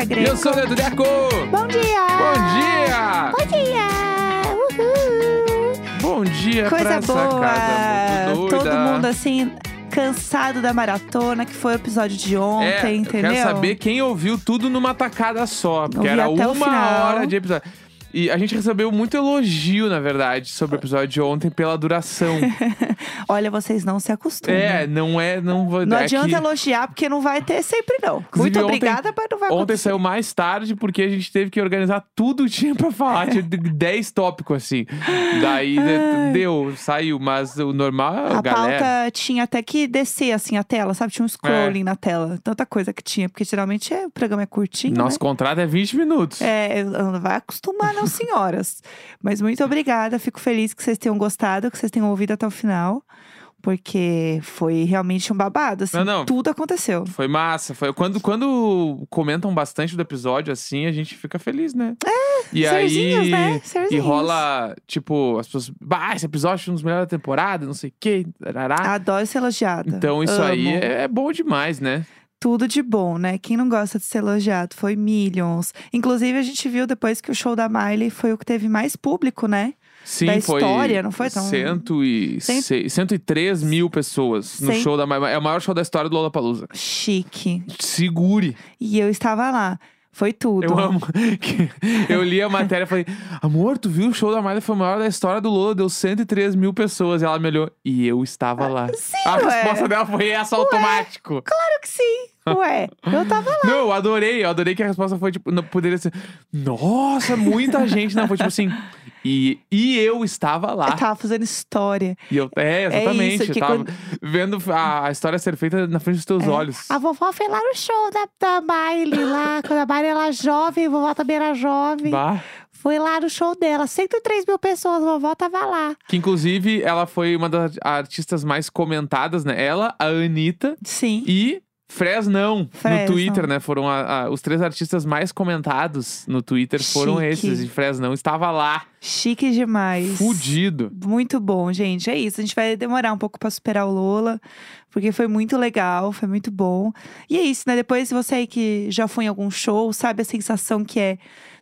Jéssica Greco. eu sou o Leandro Deco! Bom dia! Bom dia! Bom dia! Uhul! Bom dia Coisa pra essa boa! casa muito doida. Todo mundo assim, cansado da maratona, que foi o episódio de ontem, é, eu entendeu? quero saber quem ouviu tudo numa tacada só. Porque Ouvi era uma hora de episódio. E a gente recebeu muito elogio, na verdade, sobre o episódio de ontem pela duração. Olha, vocês não se acostumam. é, não é. Não, vou- Não é adianta que elogiar, porque não vai ter sempre, não. Inclusive, Muito ontem- obrigada, mas não vai Ontem acontecer. saiu mais tarde porque a gente teve que organizar tudo que tinha pra falar. Tinha 10 tópicos, assim. Daí de- deu, saiu. Mas o normal, A galera. pauta tinha até que descer, assim, a tela, sabe? Tinha um scrolling na tela. Tanta coisa que tinha, porque geralmente é, o programa é curtinho, Nosso né? contrato é 20 minutos. É, não vai acostumar, não, senhoras. Mas muito obrigada, fico feliz que vocês tenham gostado, que vocês tenham ouvido até o final. Porque foi realmente um babado, assim. Não, não. Tudo aconteceu. Foi massa. Foi quando, quando comentam bastante do episódio, assim, a gente fica feliz, né? É, e aí, né? E rola, tipo, as pessoas. Bah, esse episódio foi um dos melhores da temporada, não sei o quê. tarará." Adoro ser elogiada. Então isso aí Amo. é, é bom demais, né? Tudo de bom, né? Quem não gosta de ser elogiado foi Millions. Inclusive, a gente viu depois que o show da Miley foi o que teve mais público, né? Sim, Da foi. história, não foi tão- Cento e Cem- seis- 103 mil pessoas no show da. É o maior show da história do Lollapalooza. Chique. Segure. E eu estava lá. Foi tudo. Eu amo. Eu li a matéria e falei: Amor, tu viu o show da Miley? Foi o maior da história do Lola, deu 103 mil pessoas. E ela me olhou e eu estava lá. Sim, a ué. resposta dela foi essa automático. Claro que sim. Ué, eu tava lá. Não, eu adorei, eu adorei que a resposta foi tipo, não poderia ser. Nossa, muita gente. Não, foi tipo assim. E, e eu estava lá. Eu tava fazendo história. E eu, é, exatamente. isso, eu tava quando- vendo a, a história ser feita na frente dos teus olhos. A vovó foi lá no show da, da Miley, lá. Quando a Miley era jovem, a vovó também era jovem. Bah. Foi lá no show dela. 103 mil pessoas, a vovó tava lá. Que inclusive ela foi uma das artistas mais comentadas, né? Ela, a Anitta Sim. e Fresnão Fresno. no Twitter, né? Foram a- a- os três artistas mais comentados no Twitter foram Chique. esses. E Fresnão estava lá, Chique demais. fudido. Muito bom, gente. É isso. A gente vai demorar um pouco pra superar o Lola, porque foi muito legal, foi muito bom. E é isso, né? Depois, você aí que já foi em algum show, sabe a sensação que é.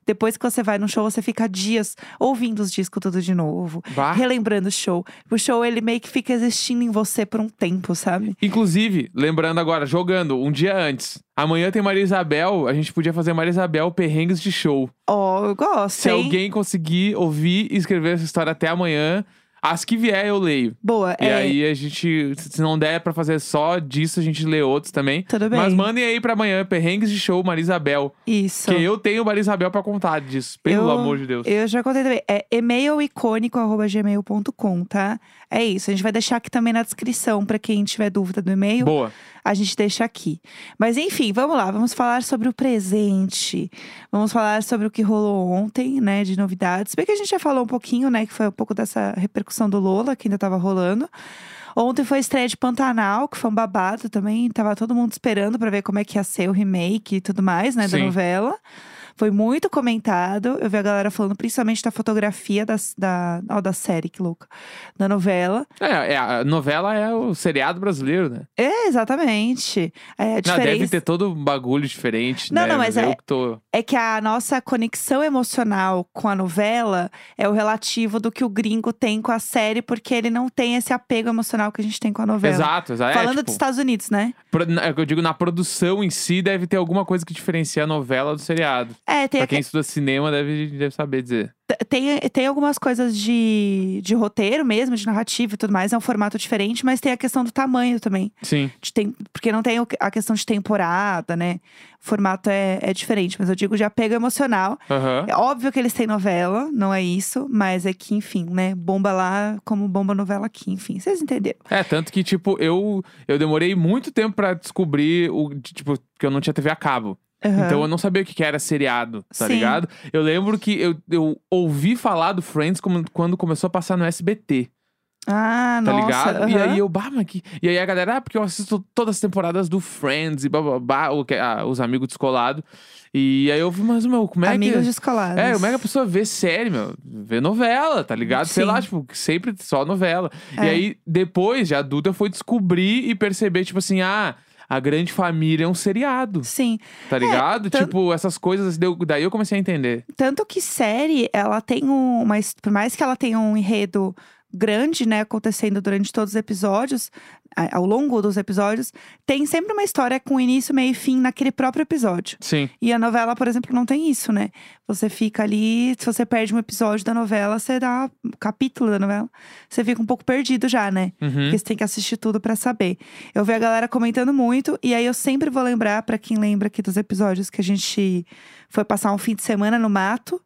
Depois que você vai no show, você fica dias ouvindo os discos tudo de novo, Bah. relembrando o show. O show, ele meio que fica existindo em você por um tempo, sabe? Inclusive, lembrando agora, jogando um dia antes. Amanhã tem Maria Isabel, a gente podia fazer Maria Isabel perrengues de show. Ó, eu gosto, Se hein? alguém conseguir ouvir e escrever essa história até amanhã, as que vier eu leio. Boa, E é. aí a gente, se não der pra fazer só disso, a gente lê outros também. Tudo bem. Mas mandem aí pra amanhã, perrengues de show Maria Isabel. Isso. Que eu tenho Maria Isabel pra contar disso. Pelo Eu- amor de Deus. Eu já contei também. É e-mailicônico.gmail.com, tá? É isso. A gente vai deixar aqui também na descrição pra quem tiver dúvida do e-mail. Boa. A gente deixa aqui. Mas enfim, vamos lá. Vamos falar sobre o presente. Vamos falar sobre o que rolou ontem, né? De novidades. Bem que a gente já falou um pouquinho, né? Que foi um pouco dessa repercussão do Lola, que ainda tava rolando. Ontem foi a estreia de Pantanal, que foi um babado também. Tava todo mundo esperando pra ver como é que ia ser o remake e tudo mais, né? Da Sim. Foi muito comentado. Eu vi a galera falando principalmente da fotografia das, da, ó, da série, que louca. Da novela. É, é, a novela é o seriado brasileiro, né? É, exatamente. É, a Não, diferença... deve ter todo um bagulho diferente, Não, né? não, mas eu é- que tô. é que a nossa conexão emocional com a novela é o relativo do que o gringo tem com a série, porque ele não tem esse apego emocional que a gente tem com a novela. Exato, exato. É, Falando tipo, dos Estados Unidos, né? é o que eu digo, na produção em si deve ter alguma coisa que diferencia a novela do seriado. É, tem, Pra quem estuda cinema deve, deve saber dizer. tem, tem algumas coisas de, de roteiro mesmo, de narrativa e tudo mais. É um formato diferente, mas tem a questão do tamanho também. Sim. Tem, porque não tem a questão de temporada, né? O formato é, é diferente, mas eu digo de apego emocional. Aham. É óbvio que eles têm novela, não é isso, mas é que, enfim, né? Bomba lá como bomba novela aqui, enfim, vocês entenderam. É, tanto que, tipo, eu, eu demorei muito tempo pra descobrir o. Tipo, que eu não tinha TV a cabo. Aham. Então eu não sabia o que era seriado, tá Sim. ligado? Eu lembro que eu, eu ouvi falar do Friends como- quando começou a passar no SBT, Ah, tá nossa. ligado? E aham. aí eu, bah, mas que. E aí a galera, ah, porque eu assisto todas as temporadas do Friends e babá, o que- ah, os amigos descolados. E aí eu vi, mas, meu, como é Amigos que. descolados. É, como é que a pessoa vê série, meu? Vê novela, tá ligado? Sei Sim. lá, tipo, sempre só novela. E É. aí, depois de adulta, eu fui descobrir e perceber, tipo assim, ah, a grande família é um seriado, Sim. tá ligado? tan- Tipo, essas coisas, deu- daí eu comecei a entender. Tanto que série, ela tem um, uma. his- Por mais que ela tenha um enredo grande, né, acontecendo durante todos os episódios, ao longo dos episódios, tem sempre uma história com início, meio e fim naquele próprio episódio. Sim. E a novela, por exemplo, não tem isso, né? Você fica ali, se você perde um episódio da novela, você dá um capítulo da novela, você fica um pouco perdido já, né? Uhum. Porque você tem que assistir tudo pra saber. Eu vi a galera comentando muito, e aí eu sempre vou lembrar, pra quem lembra aqui dos episódios que a gente foi passar um fim de semana no mato,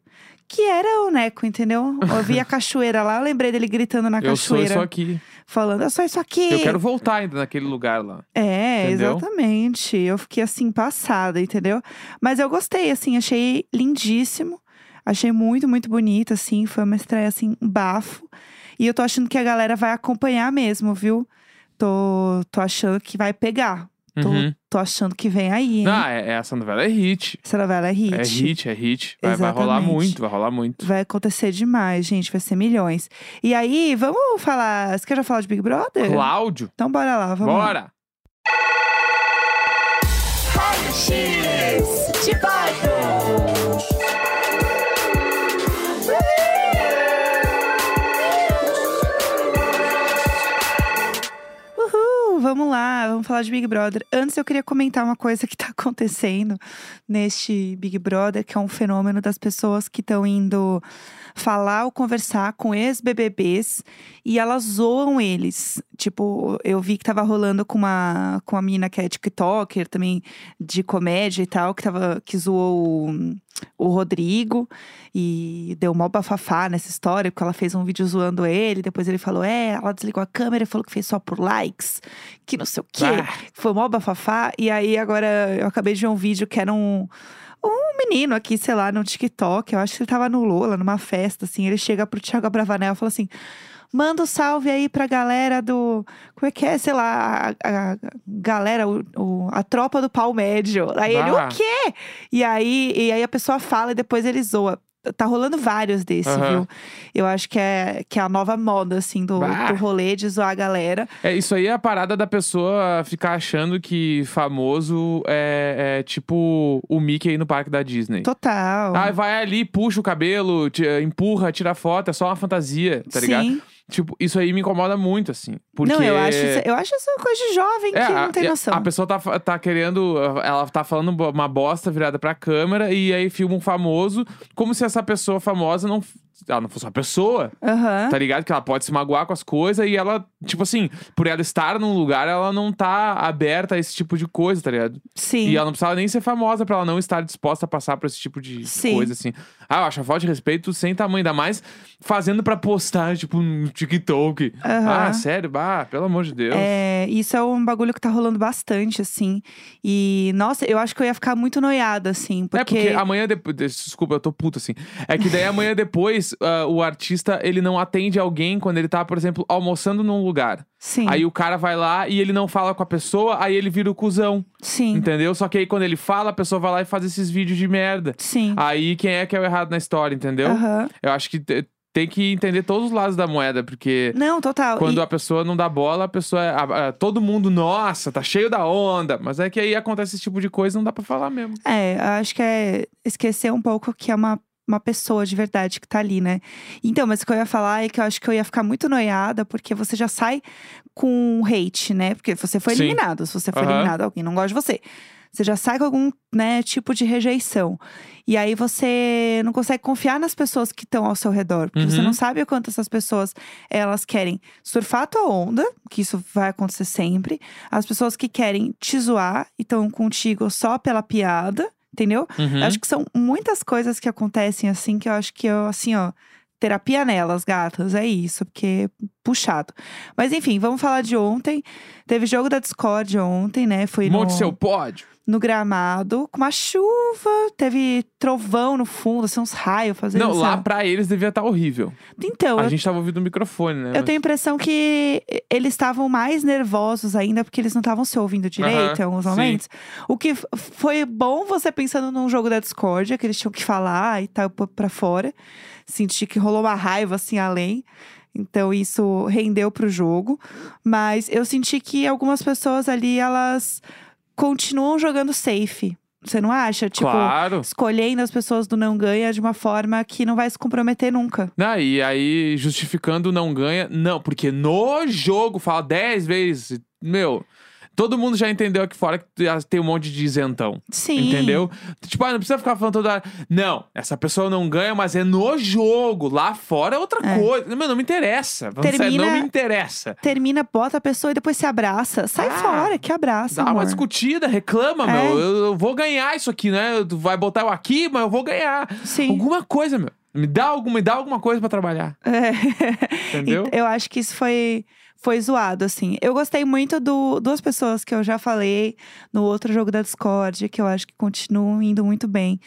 que era o Neco, entendeu? Eu vi a cachoeira lá, eu lembrei dele gritando na Eu sou cachoeira, isso aqui. falando: Eu sou isso aqui. Eu quero voltar ainda naquele lugar lá. É, Entendeu? exatamente. Eu fiquei assim, passada, entendeu? Mas eu gostei, assim, achei lindíssimo. Achei muito, muito bonito, assim. Foi uma estreia, assim, um bafo. E eu tô achando que a galera vai acompanhar mesmo, viu? Tô, tô achando que vai pegar. Tô, Uhum. tô achando que vem aí, hein? Ah, é- essa novela é hit. Essa novela é hit. É hit, é hit. Vai, vai rolar muito, vai rolar muito. Vai acontecer demais, gente. Vai ser milhões. E aí, vamos falar. Você quer já falar de Big Brother? Cláudio, Então bora lá, vamos lá. bora! Uhul, vamos lá, vamos falar de Big Brother. Antes eu queria comentar uma coisa que tá acontecendo neste Big Brother, que é um fenômeno das pessoas que estão indo falar ou conversar com ex-BBBs e elas zoam eles. Tipo, eu vi que tava rolando com uma, com uma menina que é TikToker também, de comédia e tal, que, tava, que zoou o, o Rodrigo e deu mó bafafá nessa história, porque ela fez um vídeo zoando ele, depois ele falou, é, ela desligou a câmera e falou que fez só por likes, que não sei o quê. Ah. Foi mó bafafá. E aí agora eu acabei de ver um vídeo que era um. Um menino aqui, sei lá, no TikTok, eu acho que ele tava no Lola, numa festa, assim. Ele chega pro Thiago Bravanel e fala assim: manda um salve aí pra galera do. Como é que é? Sei lá, a, a galera, o, o- a tropa do pau médio. Aí ele, Ah. o quê? E aí, e aí a pessoa fala e depois ele zoa. Tá rolando vários desses, Aham. viu? Eu acho que é, que é a nova moda, assim, do, Bah. do rolê de zoar a galera. É, isso aí é a parada da pessoa ficar achando que famoso é, é tipo o Mickey no parque da Disney. Total. Ah, vai ali, puxa o cabelo, te- empurra, tira foto, é só uma fantasia, tá ligado? Tipo, isso aí me incomoda muito, assim. Porque... Não, eu acho, isso, eu acho isso coisa de jovem É, que a- não tem noção. A pessoa tá, tá querendo. Ela tá falando uma bosta virada pra câmera e aí filma um famoso, como se essa pessoa famosa não. Ela não fosse uma pessoa, Aham. tá ligado? Que ela pode se magoar com as coisas e ela, tipo assim, por ela estar num lugar, ela não tá aberta a esse tipo de coisa, tá ligado? Sim. E ela não precisava nem ser famosa pra ela não estar disposta a passar por esse tipo de Sim. coisa, assim. Ah, eu acho a falta de respeito sem tamanho, ainda mais fazendo pra postar, tipo, no TikTok. Aham. Ah, sério? Bah, pelo amor de Deus. É, isso é um bagulho que tá rolando bastante, assim. E, nossa, eu acho que eu ia ficar muito noiada, assim. Porque. É porque amanhã depois. Desculpa, eu tô puto assim. É que daí amanhã depois ah, o artista ele não atende alguém quando ele tá, por exemplo, almoçando num lugar. Sim. Aí o cara vai lá e ele não fala com a pessoa, aí ele vira o cuzão. sim. Entendeu? Só que aí quando ele fala, a pessoa vai lá e faz esses vídeos de merda. Sim. Aí quem é que é o errado na história, entendeu? Aham. Eu acho que te- tem que entender todos os lados da moeda, porque. Não, total. Quando E- a pessoa não dá bola, a pessoa. é- a- a- todo mundo, nossa, tá cheio da onda. Mas é que aí acontece esse tipo de coisa, não dá pra falar mesmo. É, eu acho que é esquecer um pouco que é uma, uma pessoa de verdade que tá ali, né? Então, mas o que eu ia falar é que eu acho que eu ia ficar muito noiada, porque você já sai com hate, né? Porque você foi Sim. eliminado. Se você foi Aham. eliminado, alguém não gosta de você. Você já sai com algum né, tipo de rejeição. E aí você não consegue confiar nas pessoas que estão ao seu redor. Porque você Uhum. não sabe o quanto essas pessoas elas querem surfar a tua onda, que isso vai acontecer sempre. As pessoas que querem te zoar e estão contigo só pela piada, entendeu? Uhum. Eu Acho que são muitas coisas que acontecem assim que eu acho que eu, assim, ó, terapia nelas, gatas, é isso, porque puxado. Mas enfim, vamos falar de ontem. Teve jogo da Discord ontem, né? Foi no, Monte seu pódio. No gramado, com uma chuva, teve trovão no fundo, assim, uns raios fazendo. Não, lá essa- pra eles devia estar horrível. Então, A eu, gente tava ouvindo o microfone, né? eu tenho a impressão que eles estavam mais nervosos ainda porque eles não estavam se ouvindo direito em alguns sim. momentos. O que foi bom você pensando num jogo da Discord, que eles tinham que falar e tal, pra fora. Senti que rolou uma raiva assim além. Então isso rendeu pro jogo. Mas eu senti que algumas pessoas ali, elas continuam jogando safe. Você não acha? Tipo, claro. escolhendo as pessoas do não ganha de uma forma que não vai se comprometer nunca. Não, e aí, justificando o não ganha, não, porque no jogo fala 10 vezes, meu. Todo mundo já entendeu aqui fora que tem um monte de isentão. Sim. Entendeu? Tipo, ah, não precisa ficar falando toda hora. Não, essa pessoa não ganha, mas é no jogo. Lá fora é outra É. coisa. Meu, não me interessa. Vamos Termina- não me interessa. Termina, bota a pessoa e depois se abraça. Sai Ah, fora, que abraça. Dá uma amor. discutida, reclama, É. meu. Eu, eu vou ganhar isso aqui, né? Tu vai botar eu aqui, mas eu vou ganhar. Sim. Alguma coisa, meu. Me dá, alguma, me dá alguma coisa pra trabalhar. É. Entendeu? Eu acho que isso foi, foi zoado, assim. Eu gostei muito do duas pessoas que eu já falei no outro jogo da Discord, que eu acho que continuam indo muito bem.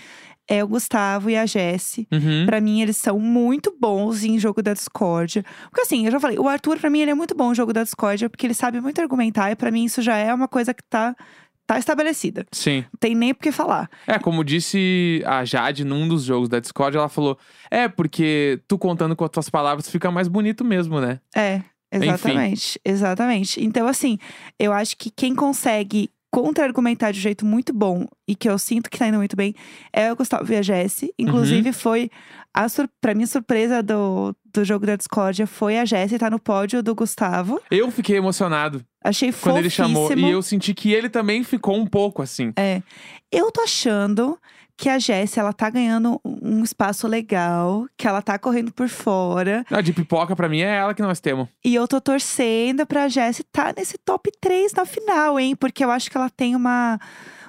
É o Gustavo e a Jessie. Uhum. Pra mim, eles são muito bons em jogo da Discord. Porque assim, eu já falei, o Arthur, pra mim, ele é muito bom em jogo da Discord, porque ele sabe muito argumentar, e pra mim isso já é uma coisa que tá, tá estabelecida. Sim. Não tem nem por que falar. É, como disse a Jade num dos jogos da Discord, ela falou: É, porque tu contando com as tuas palavras fica mais bonito mesmo, né? É, exatamente. Exatamente. Então, assim, eu acho que quem consegue contra-argumentar de um jeito muito bom e que eu sinto que tá indo muito bem é o Gustavo e a Jessie. Inclusive, foi a sur pra minha surpresa do, do jogo da Discordia foi a Jessie tá no pódio do Gustavo. Eu fiquei emocionado Achei quando ele chamou. E eu senti que ele também ficou um pouco assim. É. Eu tô achando que a Jessie, ela tá ganhando um espaço legal, que ela tá correndo por fora. A de pipoca, pra mim, é ela que nós temos. E eu tô torcendo pra Jessie tá nesse top 3 na final, hein? Porque eu acho que ela tem uma,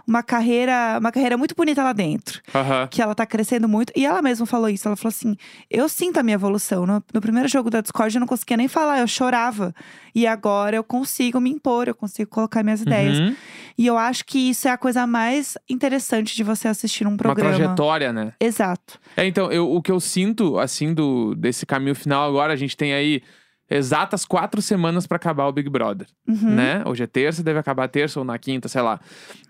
uma carreira, uma carreira muito bonita lá dentro. Aham. Que ela tá crescendo muito. E ela mesma falou isso. Ela falou assim: eu sinto a minha evolução. No, no primeiro jogo da Discord eu não conseguia nem falar, eu chorava. E agora eu consigo me impor, eu consigo colocar minhas ideias. Uhum. E eu acho que isso é a coisa mais interessante de você assistir um Uma programa. trajetória, né? Exato. É, então, eu, o que eu sinto, assim, do, desse caminho final agora, a gente tem aí exatas quatro semanas pra acabar o Big Brother, Uhum. né? Hoje é terça, deve acabar terça ou na quinta, sei lá.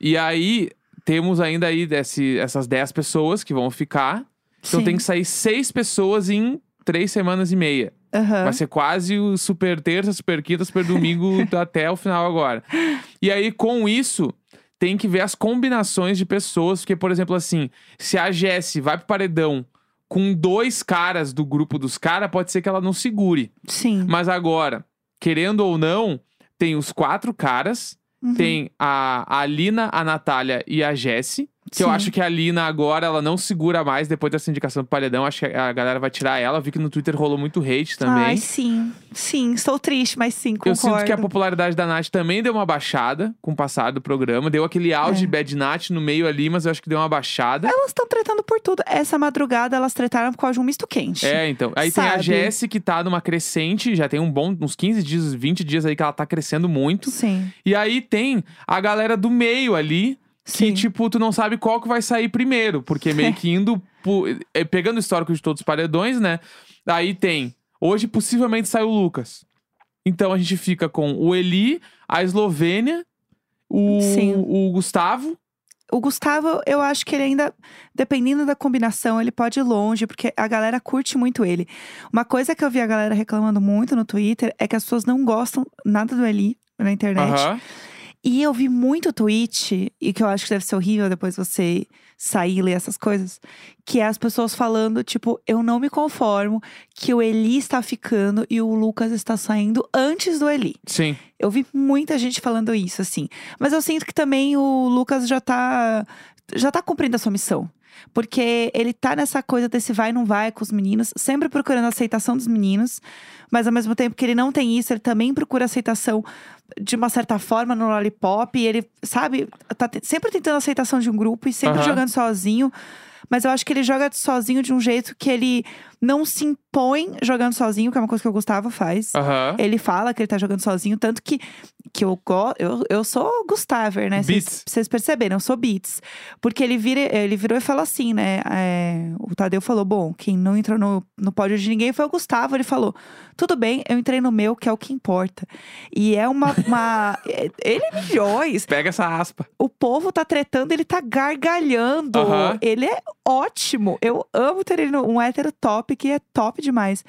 E aí, temos ainda aí desse, essas dez pessoas que vão ficar. Então Sim. tem que sair seis pessoas em três semanas e meia. Aham. Vai ser quase o super terça, super quinta, super domingo até o final agora. E aí, com isso, tem que ver as combinações de pessoas. Porque, por exemplo, assim, se a Jessie vai pro paredão com dois caras do grupo dos caras, pode ser que ela não segure. Sim. Mas agora, querendo ou não, tem os quatro caras. Uhum. Tem a, a Alina, a Natália e a Jessie. Que eu Sim. acho que a Alina agora, ela não segura mais depois dessa indicação do paredão. Acho que a galera vai tirar ela. Eu vi que no Twitter rolou muito hate também. Ai, sim. Sim, estou triste, mas sim, Eu concordo. sinto que a popularidade da Nath também deu uma baixada com o passar do programa. Deu aquele auge É. de Bad Nath no meio ali, mas eu acho que deu uma baixada. Elas estão tretando por tudo. Essa madrugada elas tretaram por causa de um misto quente. É, então. Aí tem a Sabe? Jessie que tá numa crescente, já tem um bom, uns 15 dias, 20 dias aí que ela tá crescendo muito. Sim. E aí tem a galera do meio ali, que Sim. tipo, tu não sabe qual que vai sair primeiro, porque meio que indo, é, pegando o histórico de todos os paredões, né? Aí tem, hoje possivelmente sai o Lucas. Então a gente fica com o Eli, a Eslovênia, o, Sim. o Gustavo. O Gustavo, eu acho que ele ainda, dependendo da combinação, ele pode ir longe, porque a galera curte muito ele. Uma coisa que eu vi a galera reclamando muito no Twitter é que as pessoas não gostam nada do Eli na internet. Aham. E eu vi muito tweet, e que eu acho que deve ser horrível depois você sair e ler essas coisas, que é as pessoas falando, tipo, eu não me conformo que o Eli está ficando e o Lucas está saindo antes do Eli. Sim. Eu vi muita gente falando isso, assim. Mas eu sinto que também o Lucas já tá. Já tá cumprindo a sua missão. Porque ele tá nessa coisa desse vai não vai com os meninos, sempre procurando a aceitação dos meninos, mas ao mesmo tempo que ele não tem isso, ele também procura aceitação de uma certa forma no Lollipop. E ele, sabe, tá sempre tentando a aceitação de um grupo e sempre Aham. jogando sozinho. Mas eu acho que ele joga sozinho de um jeito que ele não se impõe jogando sozinho, que é uma coisa que o Gustavo faz. Aham. Ele fala que ele tá jogando sozinho, tanto que, que eu, go- eu, eu sou Gustaver, né? Vocês- perceberam, eu sou Beats. Porque ele, vira, ele virou e falou assim, né? é, o Tadeu falou: bom, quem não entrou no, no pódio de ninguém foi o Gustavo. Ele falou: tudo bem, eu entrei no meu, que é o que importa. E é uma. uma é- ele é milhões. Pega essa aspa. O povo tá tretando, ele tá gargalhando. Aham. Ele é ótimo. Eu amo ter ele no, um hétero top. Top, que é top demais.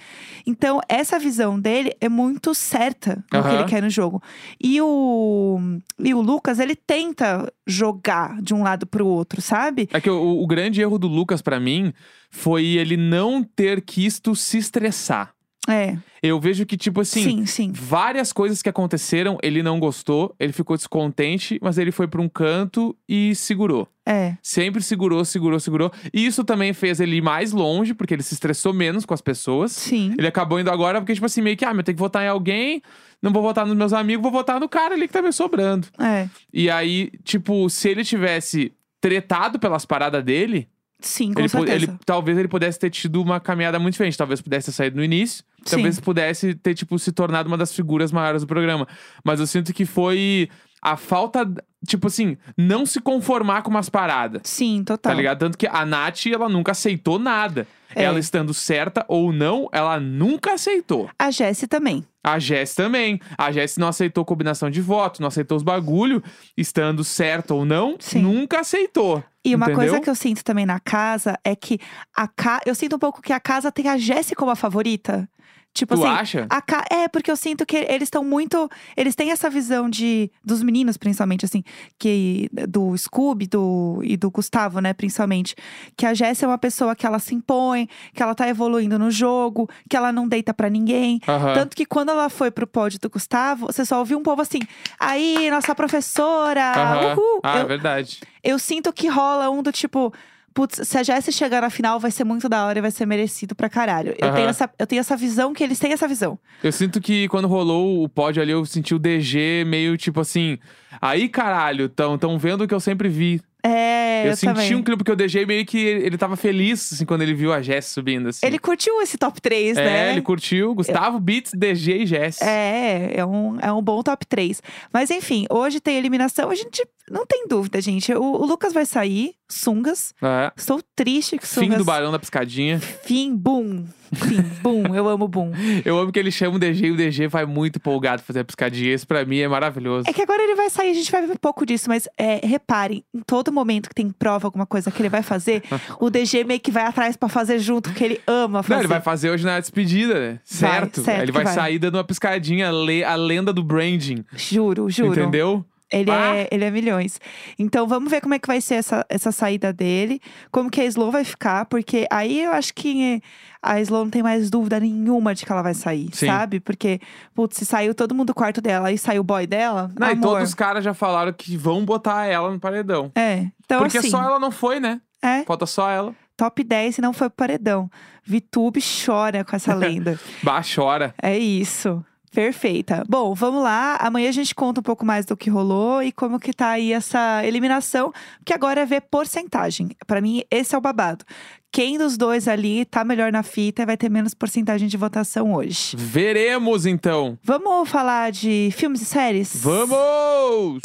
Então, essa visão dele é muito certa no que Aham. ele quer no jogo. E o, e o Lucas, ele tenta jogar de um lado pro outro, sabe? É que o, o grande erro do Lucas pra mim foi ele não ter quisto se estressar. É, Eu vejo que, tipo assim, sim, sim. várias coisas que aconteceram, ele não gostou, ele ficou descontente, mas ele foi pra um canto e segurou. É, Sempre segurou, segurou, segurou. E isso também fez ele ir mais longe, porque ele se estressou menos com as pessoas. sim. Ele acabou indo agora porque, tipo assim, meio que, ah, eu tenho que votar em alguém, não vou votar nos meus amigos, vou votar no cara ali que tá me sobrando. É, E aí, tipo, se ele tivesse tretado pelas paradas dele, sim, com ele, certeza. ele- talvez ele pudesse ter tido uma caminhada muito diferente. Talvez pudesse ter saído no início. Sim. Talvez pudesse ter, tipo, se tornado uma das figuras maiores do programa. Mas eu sinto que foi a falta, tipo assim, não se conformar com umas paradas. Sim, total. Tá ligado? Tanto que a Nath, ela nunca aceitou nada. É. Ela estando certa ou não, ela nunca aceitou. A Jessie também. A Jess também. A Jess não aceitou combinação de voto, não aceitou os bagulho, estando certo ou não, Sim. nunca aceitou. E uma Entendeu? coisa que eu sinto também na casa é que a ca... eu sinto um pouco que a casa tem a Jessie como a favorita. Tipo Tu assim, acha? a é porque eu sinto que eles estão muito, eles têm essa visão de dos meninos principalmente assim, que do Scooby do e do Gustavo, né, principalmente, que a Jessie é uma pessoa que ela se impõe, que ela tá evoluindo no jogo, que ela não deita pra ninguém. Tanto que quando ela foi pro pódio do Gustavo, você só ouviu um povo assim: aí, nossa professora, Aham. uhul. Ah, é Eu- verdade. eu sinto que rola um do tipo. Putz, se a Jessie chegar na final, vai ser muito da hora e vai ser merecido pra caralho. Eu, Aham. tenho essa, eu tenho essa visão que eles têm essa visão. Eu sinto que quando rolou o pódio ali, eu senti o DG meio tipo assim. Aí, caralho, tão, tão vendo o que eu sempre vi. É, eu, eu senti também. um clipe que o DG meio que ele tava feliz, assim, quando ele viu a Jess subindo, assim. Ele curtiu esse top 3, é, né? ele curtiu. Gustavo, Beats, DG e Jess. É, é um, é um bom top 3. Mas enfim, hoje tem eliminação, a gente não tem dúvida, gente. O, o Lucas vai sair, Sungas. É. Estou triste que Fim Sungas. do Barão da Piscadinha. Fim, boom. Fim, boom. Eu amo boom. Eu amo que ele chama o DG e o DG vai muito empolgado fazer a piscadinha. Isso pra mim é maravilhoso. É que agora ele vai sair, a gente vai ver um pouco disso, mas é, reparem, em todo momento que tem prova, alguma coisa que ele vai fazer, o DG meio que vai atrás pra fazer junto, porque ele ama fazer. Não, ele vai fazer hoje na despedida, né? Vai, Certo. certo ele vai, vai. sair dando uma piscadinha, a lenda do branding. Juro, juro. Entendeu? Ele, Ah! é, ele é milhões. Então vamos ver como é que vai ser essa, essa saída dele, como que a Slow vai ficar, porque aí eu acho que a Slow não tem mais dúvida nenhuma de que ela vai sair, Sim. sabe? Porque, putz, se saiu todo mundo do quarto dela e saiu o boy dela, Não, e amor. todos os caras já falaram que vão botar ela no paredão. É, então Porque assim, só ela não foi, né? é, Falta só ela. top 10 e não foi pro paredão. Vitube chora com essa lenda. Bah, chora. É isso. Perfeita. Bom, vamos lá. Amanhã a gente conta um pouco mais do que rolou e como que tá aí essa eliminação, porque agora é ver porcentagem. Pra mim, esse é o babado. Quem dos dois ali tá melhor na fita vai ter menos porcentagem de votação hoje. Veremos então. Vamos falar de filmes e séries? Vamos!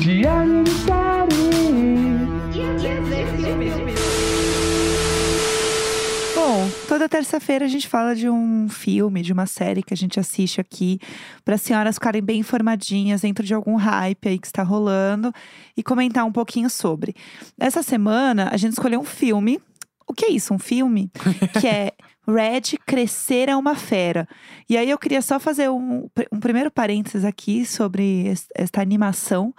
Diário toda terça-feira a gente fala de um filme, de uma série que a gente assiste aqui, para as senhoras ficarem bem informadinhas dentro de algum hype aí que está rolando e comentar um pouquinho sobre. Essa semana a gente escolheu um filme. O que é isso? Um filme? que é Red Crescer é uma Fera. E aí eu queria só fazer um, um primeiro parênteses aqui sobre es- esta animação,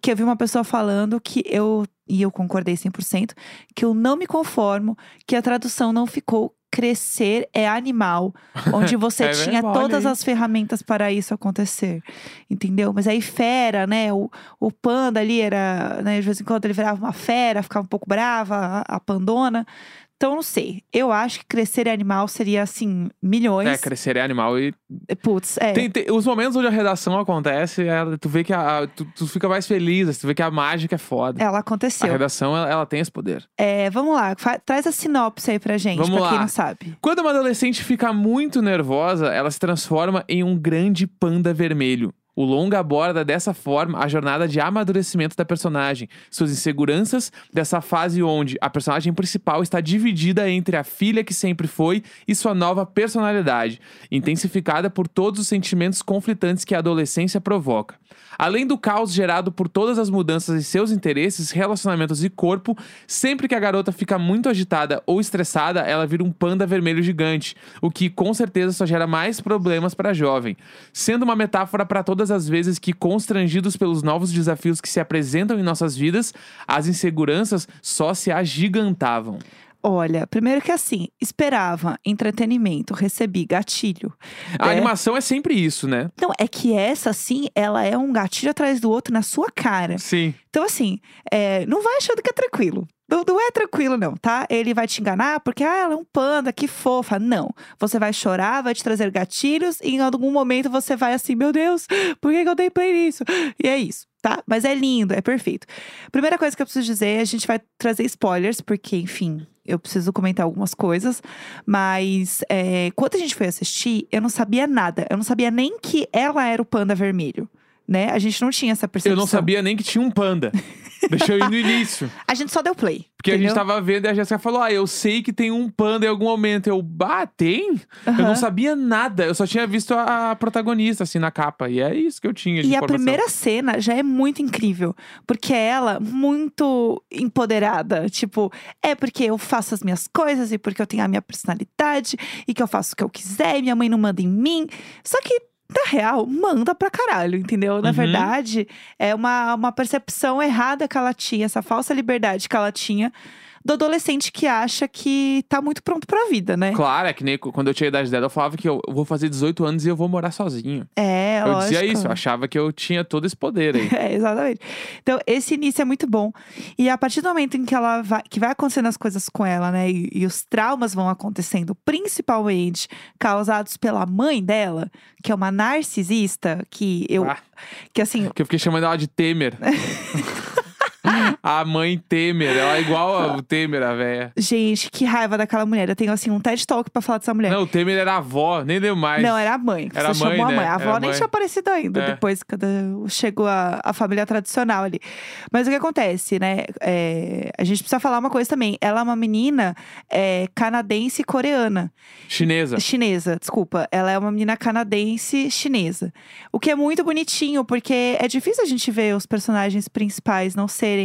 que eu vi uma pessoa falando que eu, e eu concordei 100%, que eu não me conformo que a tradução não ficou crescer é animal, onde você É tinha todas as ferramentas para isso acontecer. Entendeu? Mas aí fera, né? O, o panda ali era, né, de vez em quando ele virava uma fera, ficava um pouco brava, a, a pandona. Então, não sei. Eu acho que crescer é animal seria, assim, milhões. É, crescer é animal e. Putz, é. Tem, tem- os momentos onde a redação acontece, é, tu vê que a, a- tu, tu fica mais feliz, assim, tu vê que a mágica é foda. Ela A aconteceu. redação, ela, ela tem esse poder. É, vamos lá, fa- traz a sinopse aí pra gente, Vamos pra quem lá. não sabe. Quando uma adolescente fica muito nervosa, ela se transforma em um grande panda vermelho. O longa aborda dessa forma a jornada de amadurecimento da personagem, suas inseguranças dessa fase onde a personagem principal está dividida entre a filha que sempre foi e sua nova personalidade, intensificada por todos os sentimentos conflitantes que a adolescência provoca. Além do caos gerado por todas as mudanças em seus interesses, relacionamentos e corpo, sempre que a garota fica muito agitada ou estressada, ela vira um panda vermelho gigante, o que com certeza só gera mais problemas para a jovem, sendo uma metáfora para todas as vezes que, constrangidos pelos novos desafios que se apresentam em nossas vidas, as inseguranças só se agigantavam. Olha, primeiro que assim, esperava entretenimento, recebi gatilho. A É. animação é sempre isso, né? Não, é que essa, sim, ela é um gatilho atrás do outro na sua cara. Sim. Então, assim, é, não vai achando que é tranquilo. Não, não é tranquilo, não, tá? Ele vai te enganar porque, ah, ela é um panda, que fofa. Não. Você vai chorar, vai te trazer gatilhos e em algum momento você vai assim, meu Deus, por que, que eu dei play nisso? E é isso, tá? Mas é lindo, é perfeito. Primeira coisa que eu preciso dizer, a gente vai trazer spoilers, porque, enfim, eu preciso comentar algumas coisas. Mas é, quando a gente foi assistir, eu não sabia nada. Eu não sabia nem que ela era o panda vermelho. Né? A gente não tinha essa percepção. Eu não sabia nem que tinha um panda. Deixa eu ir no início. A gente só deu play. Porque a gente entendeu? tava vendo e a Jéssica falou: Ah, eu sei que tem um panda em algum momento. Eu, bah, tem? Eu não sabia nada. Eu só tinha visto a, a protagonista, assim, na capa. E é isso que eu tinha E a primeira cena já é muito incrível, porque é ela muito empoderada. Tipo, é porque eu faço as minhas coisas e porque eu tenho a minha personalidade e que eu faço o que eu quiser e minha mãe não manda em mim. Só que, na real, manda pra caralho, entendeu? Na Uhum. verdade, é uma, uma percepção errada que ela tinha, essa falsa liberdade que ela tinha do adolescente que acha que tá muito pronto pra vida, né? Claro, é que nem quando eu tinha a idade dela, eu falava que eu vou fazer 18 anos e eu vou morar sozinho. É, eu lógico. dizia isso, eu achava que eu tinha todo esse poder aí. É, exatamente. Então, esse início é muito bom. E a partir do momento em que ela vai, que vai acontecendo as coisas com ela, né? E, e os traumas vão acontecendo, principalmente causados pela mãe dela, que é uma narcisista, que eu. Ah. Que assim, Que eu fiquei chamando ela de Temer. a mãe Temer, ela é igual ao Temer, a véia. gente, que raiva daquela mulher. Eu tenho assim um TED Talk pra falar dessa mulher. Não, o Temer era a avó, nem lembro mais. Não, era a mãe. Era Você a mãe, chamou a né? mãe. A Era avó a nem mãe. tinha aparecido ainda, É. depois quando chegou a, a família tradicional ali. Mas o que acontece, né? É, a gente precisa falar uma coisa também. Ela é uma menina é, canadense coreana. Chinesa. Chinesa, desculpa. Ela é uma menina canadense chinesa. O que é muito bonitinho, porque é difícil a gente ver os personagens principais não serem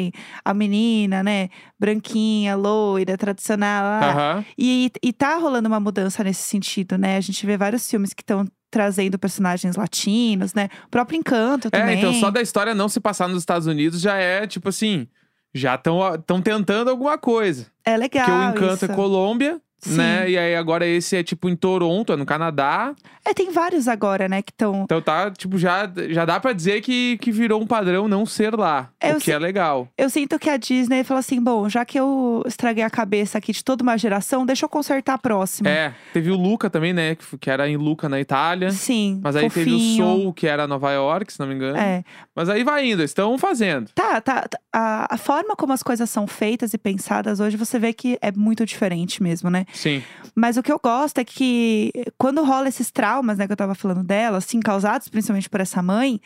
a menina, né? Branquinha, loira, tradicional. Aham. E, e tá rolando uma mudança nesse sentido, né? A gente vê vários filmes que estão trazendo personagens latinos, né? O próprio Encanto É, também. então só da história não se passar nos Estados Unidos já é tipo assim. Já estão tentando alguma coisa. É legal Porque o Encanto isso. é Colômbia, Sim. né? E aí agora esse é tipo em Toronto, é no Canadá. É, tem vários agora, né? Que estão... Então tá, tipo, já, já dá pra dizer que, que virou um padrão não ser lá. É, o que é legal. Eu sinto que a Disney falou assim, bom, já que eu estraguei a cabeça aqui de toda uma geração, deixa eu consertar a próxima. É, teve o Luca também, né? Que, era em Luca, na Itália. Sim, Mas aí teve o fofinho. Soul, que era Nova York, se não me engano. É. Mas aí vai indo, estão fazendo. Tá, tá. tá. A, a forma como as coisas são feitas e pensadas hoje, você vê que é muito diferente mesmo, né? Sim. Mas o que eu gosto é que quando rola esses traumas, né, que eu tava falando dela, assim, causados principalmente por essa mãe,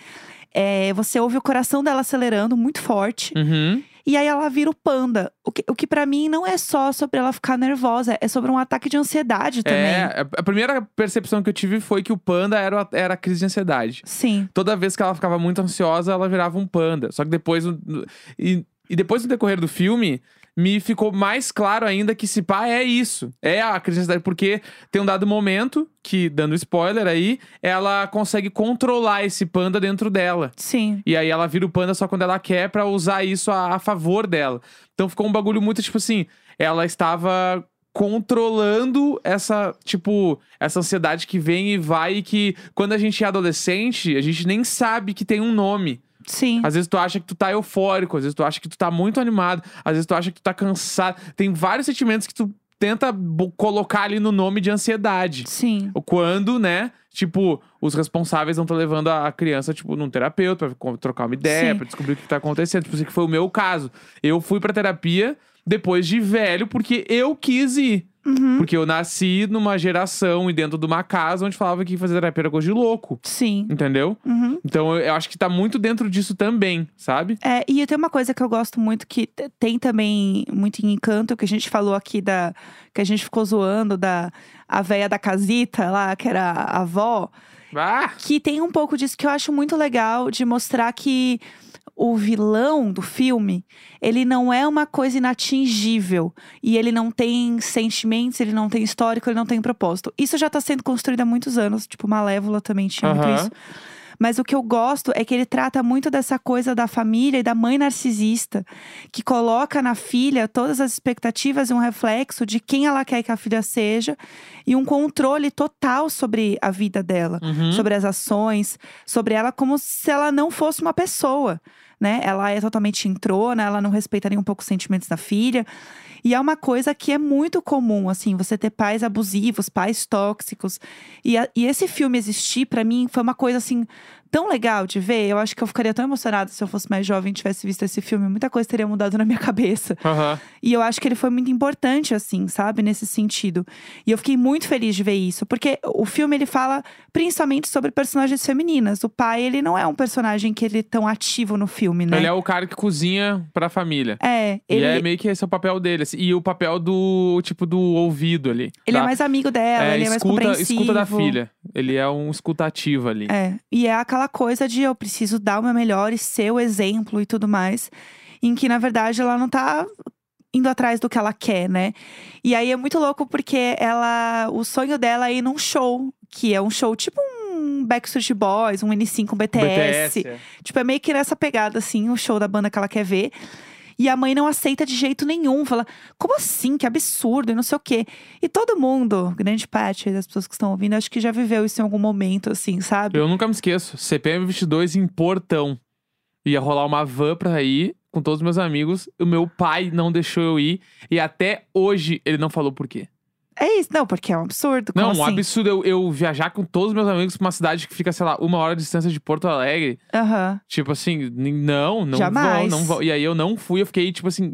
é, você ouve o coração dela acelerando muito forte. Uhum. E aí ela vira o panda. O que, o que para mim não é só sobre ela ficar nervosa, é sobre um ataque de ansiedade também. É, a- primeira percepção que eu tive foi que o panda era, era a crise de ansiedade. Sim. Toda vez que ela ficava muito ansiosa, ela virava um panda. Só que depois. E, e depois no decorrer do filme, me ficou mais claro ainda que se pá é isso. É a ansiedade. Porque tem um dado momento que, dando spoiler aí, ela consegue controlar esse panda dentro dela. Sim. E aí ela vira o panda só quando ela quer pra usar isso a, a favor dela. Então ficou um bagulho muito tipo assim, ela estava controlando essa, tipo, essa ansiedade que vem e vai e que quando a gente é adolescente, a gente nem sabe que tem um nome. Sim. Às vezes tu acha que tu tá eufórico, às vezes tu acha que tu tá muito animado, às vezes tu acha que tu tá cansado. Tem vários sentimentos que tu tenta colocar ali no nome de ansiedade. Sim. Quando, né, tipo, os responsáveis não estão levando a criança, tipo, num terapeuta pra trocar uma ideia, Sim. pra descobrir o que tá acontecendo. Tipo, assim, que foi o meu caso. Eu fui pra terapia depois de velho, porque eu quis ir. Uhum. Porque eu nasci numa geração e dentro de uma casa onde falava que fazer terapia era coisa de louco. Sim. Entendeu? Uhum. Então eu acho que tá muito dentro disso também, sabe? É, e tem uma coisa que eu gosto muito que tem também muito em encanto, que a gente falou aqui da. que a gente ficou zoando da a véia da casita lá, que era a avó. Ah! Que tem um pouco disso que eu acho muito legal de mostrar que o vilão do filme, ele não é uma coisa inatingível. E ele não tem sentimentos, ele não tem histórico, ele não tem propósito. Isso já tá sendo construído há muitos anos. Tipo, Malévola também tinha muito Aham. isso. Mas o que eu gosto é que ele trata muito dessa coisa da família e da mãe narcisista, que coloca na filha todas as expectativas e um reflexo de quem ela quer que a filha seja e um controle total sobre a vida dela, Uhum. sobre as ações, sobre ela como se ela não fosse uma pessoa, né? Ela é totalmente entrona, ela não respeita nem um pouco os sentimentos da filha. E é uma coisa que é muito comum, assim, você ter pais abusivos, pais tóxicos. E, a- e esse filme existir, pra mim, foi uma coisa, assim, tão legal de ver. Eu acho que eu ficaria tão emocionada se eu fosse mais jovem e tivesse visto esse filme. Muita coisa teria mudado na minha cabeça. Aham. E eu acho que ele foi muito importante, assim, sabe? Nesse sentido. E eu fiquei muito feliz de ver isso. Porque o filme, ele fala principalmente sobre personagens femininas. O pai, ele não é um personagem que ele é tão ativo no filme, né? Ele é o cara que cozinha pra família. É, E ele, é meio que esse é o papel dele. assim. E o papel do, tipo, do ouvido ali. ele é tá? mais amigo dela, É, ele é mais escuta, compreensivo. escuta da filha. Ele é um escutativo ali. É, e é aquela coisa de eu preciso dar o meu melhor e ser o exemplo e tudo mais. Em que, na verdade, ela não tá indo atrás do que ela quer, né? E aí é muito louco porque ela. O sonho dela é ir num show, que é um show tipo um Backstreet Boys, um N5, um BTS. BTS. é. Tipo, é meio que nessa pegada, assim, o show da banda que ela quer ver. E a mãe não aceita de jeito nenhum. Fala, como assim? Que absurdo, e não sei o quê. E todo mundo, grande parte das pessoas que estão ouvindo, acho que já viveu isso em algum momento, assim, sabe? Eu nunca me esqueço. CPM 22 em Portão. Ia rolar uma van pra ir com todos os meus amigos. O meu pai não deixou eu ir. E até hoje ele não falou por quê. É isso, não, porque é um absurdo. Como Não, assim? um absurdo eu, eu viajar com todos os meus amigos pra uma cidade que fica, sei lá, uma hora de distância de Porto Alegre. Aham. Tipo assim, não, não Jamais. vou, não vou. E aí eu não fui, eu fiquei, tipo assim,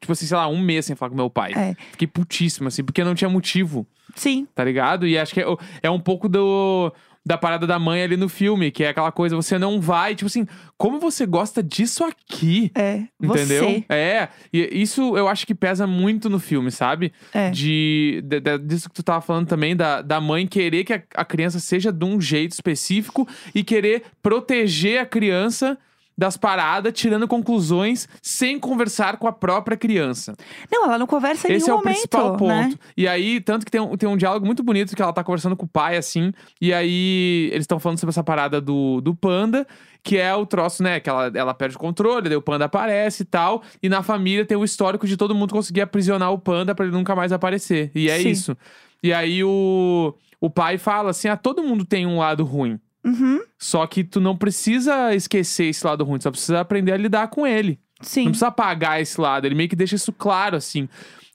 tipo assim, sei lá, um mês sem falar com meu pai. É. Fiquei putíssimo, assim, porque não tinha motivo, Sim, tá ligado? E acho que é, é um pouco do. Da parada da mãe ali no filme, que é aquela coisa, você não vai, tipo assim, como você gosta disso aqui? é. Entendeu? Você. É, e isso eu acho que pesa muito no filme, sabe? É. De, de- de- disso que tu tava falando também, da, da mãe querer que a, a criança seja de um jeito específico e querer proteger a criança das paradas, tirando conclusões sem conversar com a própria criança. Não, ela não conversa em Esse é nenhum o principal momento, ponto. né? E aí, tanto que tem um, tem um diálogo muito bonito que ela tá conversando com o pai, assim, e aí eles estão falando sobre essa parada do, do panda, que é o troço, né? Que ela, ela perde o controle, daí o panda aparece e tal. E na família tem o histórico de todo mundo conseguir aprisionar o panda pra ele nunca mais aparecer. E é Sim. isso. E aí o, o pai fala assim: ah, todo mundo tem um lado ruim. Uhum, Só que tu não precisa esquecer esse lado ruim, tu só precisa aprender a lidar com ele. sim. Não precisa apagar esse lado, ele meio que deixa isso claro, assim.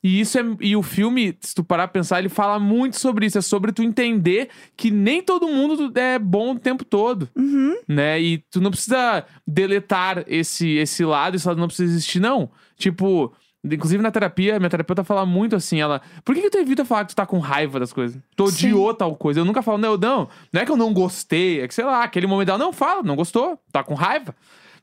E isso é. E o filme, se tu parar pra pensar, ele fala muito sobre isso. É sobre tu entender que nem todo mundo é bom o tempo todo. Uhum, Né? E tu não precisa deletar esse, esse lado, esse lado não precisa existir, não. Tipo. Inclusive na terapia, minha terapeuta fala muito assim, ela... Por que, que tu evita falar que tu tá com raiva das coisas? Tu Sim. odiou tal coisa. Eu nunca falo, não, não, não é que eu não gostei, é que, sei lá, aquele momento dela, não, fala, não gostou, tá com raiva.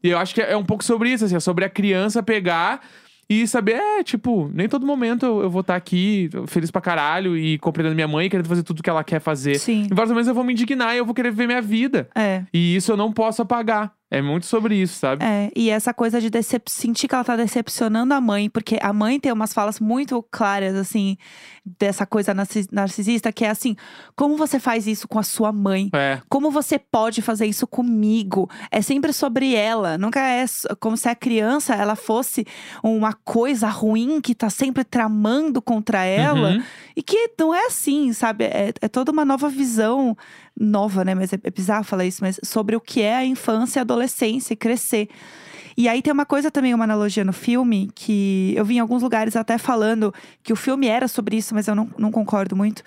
E eu acho que é um pouco sobre isso, assim, é sobre a criança pegar e saber, é, tipo, nem todo momento eu, eu vou estar aqui feliz pra caralho e compreendendo minha mãe, querendo fazer tudo que ela quer fazer. Sim. Em vários momentos eu vou me indignar e eu vou querer viver minha vida. é. E isso eu não posso apagar. É muito sobre isso, sabe? É, e essa coisa de decep- sentir que ela tá decepcionando a mãe, porque a mãe tem umas falas muito claras, assim, dessa coisa narcis- narcisista, que é assim: como você faz isso com a sua mãe? É. Como você pode fazer isso comigo? É sempre sobre ela. Nunca é como se a criança ela fosse uma coisa ruim que tá sempre tramando contra ela. Uhum. E que não é assim, sabe? É, é toda uma nova visão, nova, né? Mas é, é bizarro falar isso, mas sobre o que é a infância a adolescência e crescer. E aí tem uma coisa também, uma analogia no filme, que eu vi em alguns lugares até falando que o filme era sobre isso, mas eu não, não concordo muito.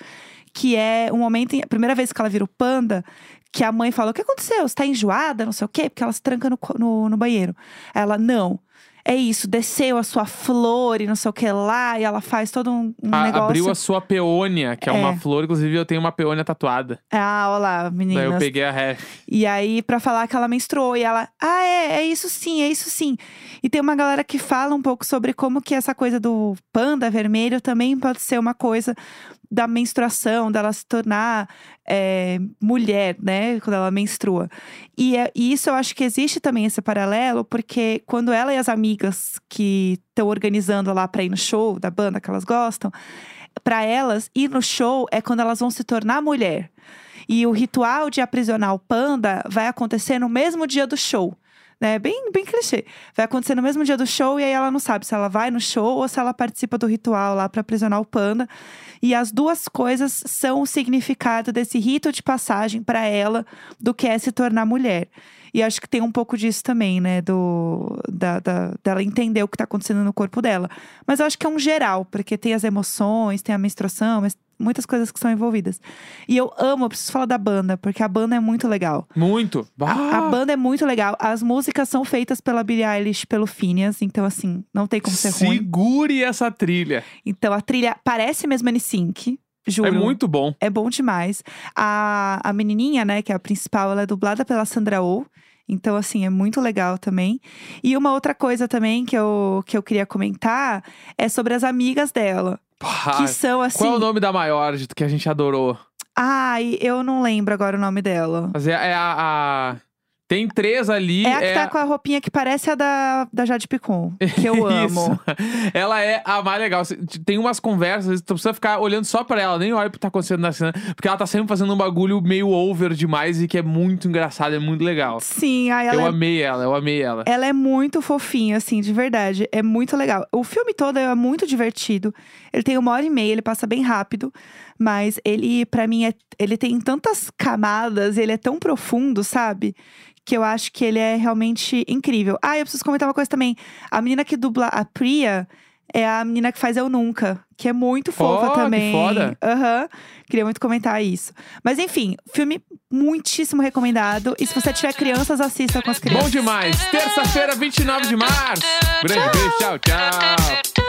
Que é um momento, a primeira vez que ela vira o panda, que a mãe fala: O que aconteceu? Você tá enjoada? Não sei o quê, porque ela se tranca no, no, no banheiro. Ela, não. É isso, desceu a sua flor e não sei o que lá, e ela faz todo um, um A- negócio. Abriu a sua peônia, que é, uma É. flor. Inclusive, eu tenho uma peônia tatuada. Ah, olha lá, Daí eu peguei a ref. E aí, pra falar que ela menstruou, e ela, ah, é, é isso sim, é isso sim. E tem uma galera que fala um pouco sobre como que essa coisa do panda vermelho também pode ser uma coisa da menstruação, dela se tornar é, mulher, né, quando ela menstrua. E, é- e isso eu acho que existe também esse paralelo, porque quando ela e as amigas que estão organizando lá pra ir no show da banda que elas gostam, pra elas ir no show é quando elas vão se tornar mulher. E o ritual de aprisionar o panda vai acontecer no mesmo dia do show. Né? Bem, bem clichê. Vai acontecer no mesmo dia do show e aí ela não sabe se ela vai no show ou se ela participa do ritual lá pra aprisionar o panda. E as duas coisas são o significado desse rito de passagem pra ela do que é se tornar mulher. E acho que tem um pouco disso também, né? Do, da, da- dela entender o que tá acontecendo no corpo dela. Mas eu acho que é um geral, porque tem as emoções, tem a menstruação, mas muitas coisas que são envolvidas. E eu amo, eu preciso falar da banda, porque a banda é muito legal. Muito. A, Ah, a banda é muito legal. As músicas são feitas pela Billie Eilish, pelo Phineas, então assim, não tem como ser ruim. Segure essa trilha. Então a trilha parece mesmo N-Sync, juro. É muito bom. É bom demais. A, a menininha, né, que é a principal, ela é dublada pela Sandra Oh. Então, assim, é muito legal também. E uma outra coisa também que eu, que eu queria comentar é sobre as amigas dela. Pá, que são, assim... Qual é o nome da maior de- que a gente adorou? Ai, eu não lembro agora o nome dela. Mas é, é a, a- Tem três ali. É a que tá com a roupinha que parece a da, da Jade Picon, que eu amo. Ela é a mais legal. Tem umas conversas, tu precisa ficar olhando só pra ela, nem olha o que tá acontecendo na cena. Porque ela tá sempre fazendo um bagulho meio over demais e que é muito engraçado, é muito legal. Sim, ai, ela eu é amei ela, eu amei ela. Ela é muito fofinha, assim, de verdade. É muito legal. O filme todo é muito divertido. Ele tem uma hora e meia, ele passa bem rápido. Mas ele, pra mim, é, ele tem tantas camadas, ele é tão profundo, sabe? Que eu acho que ele é realmente incrível. Ah, eu preciso comentar uma coisa também. A menina que dubla a Priya é a menina que faz Eu Nunca, que é muito fofa Oh, que também. foda. Aham. Queria muito comentar isso. Mas enfim, filme muitíssimo recomendado. E se você tiver crianças, assista com as crianças. Bom demais. Terça-feira, 29 de março. Grande beijo, tchau, tchau.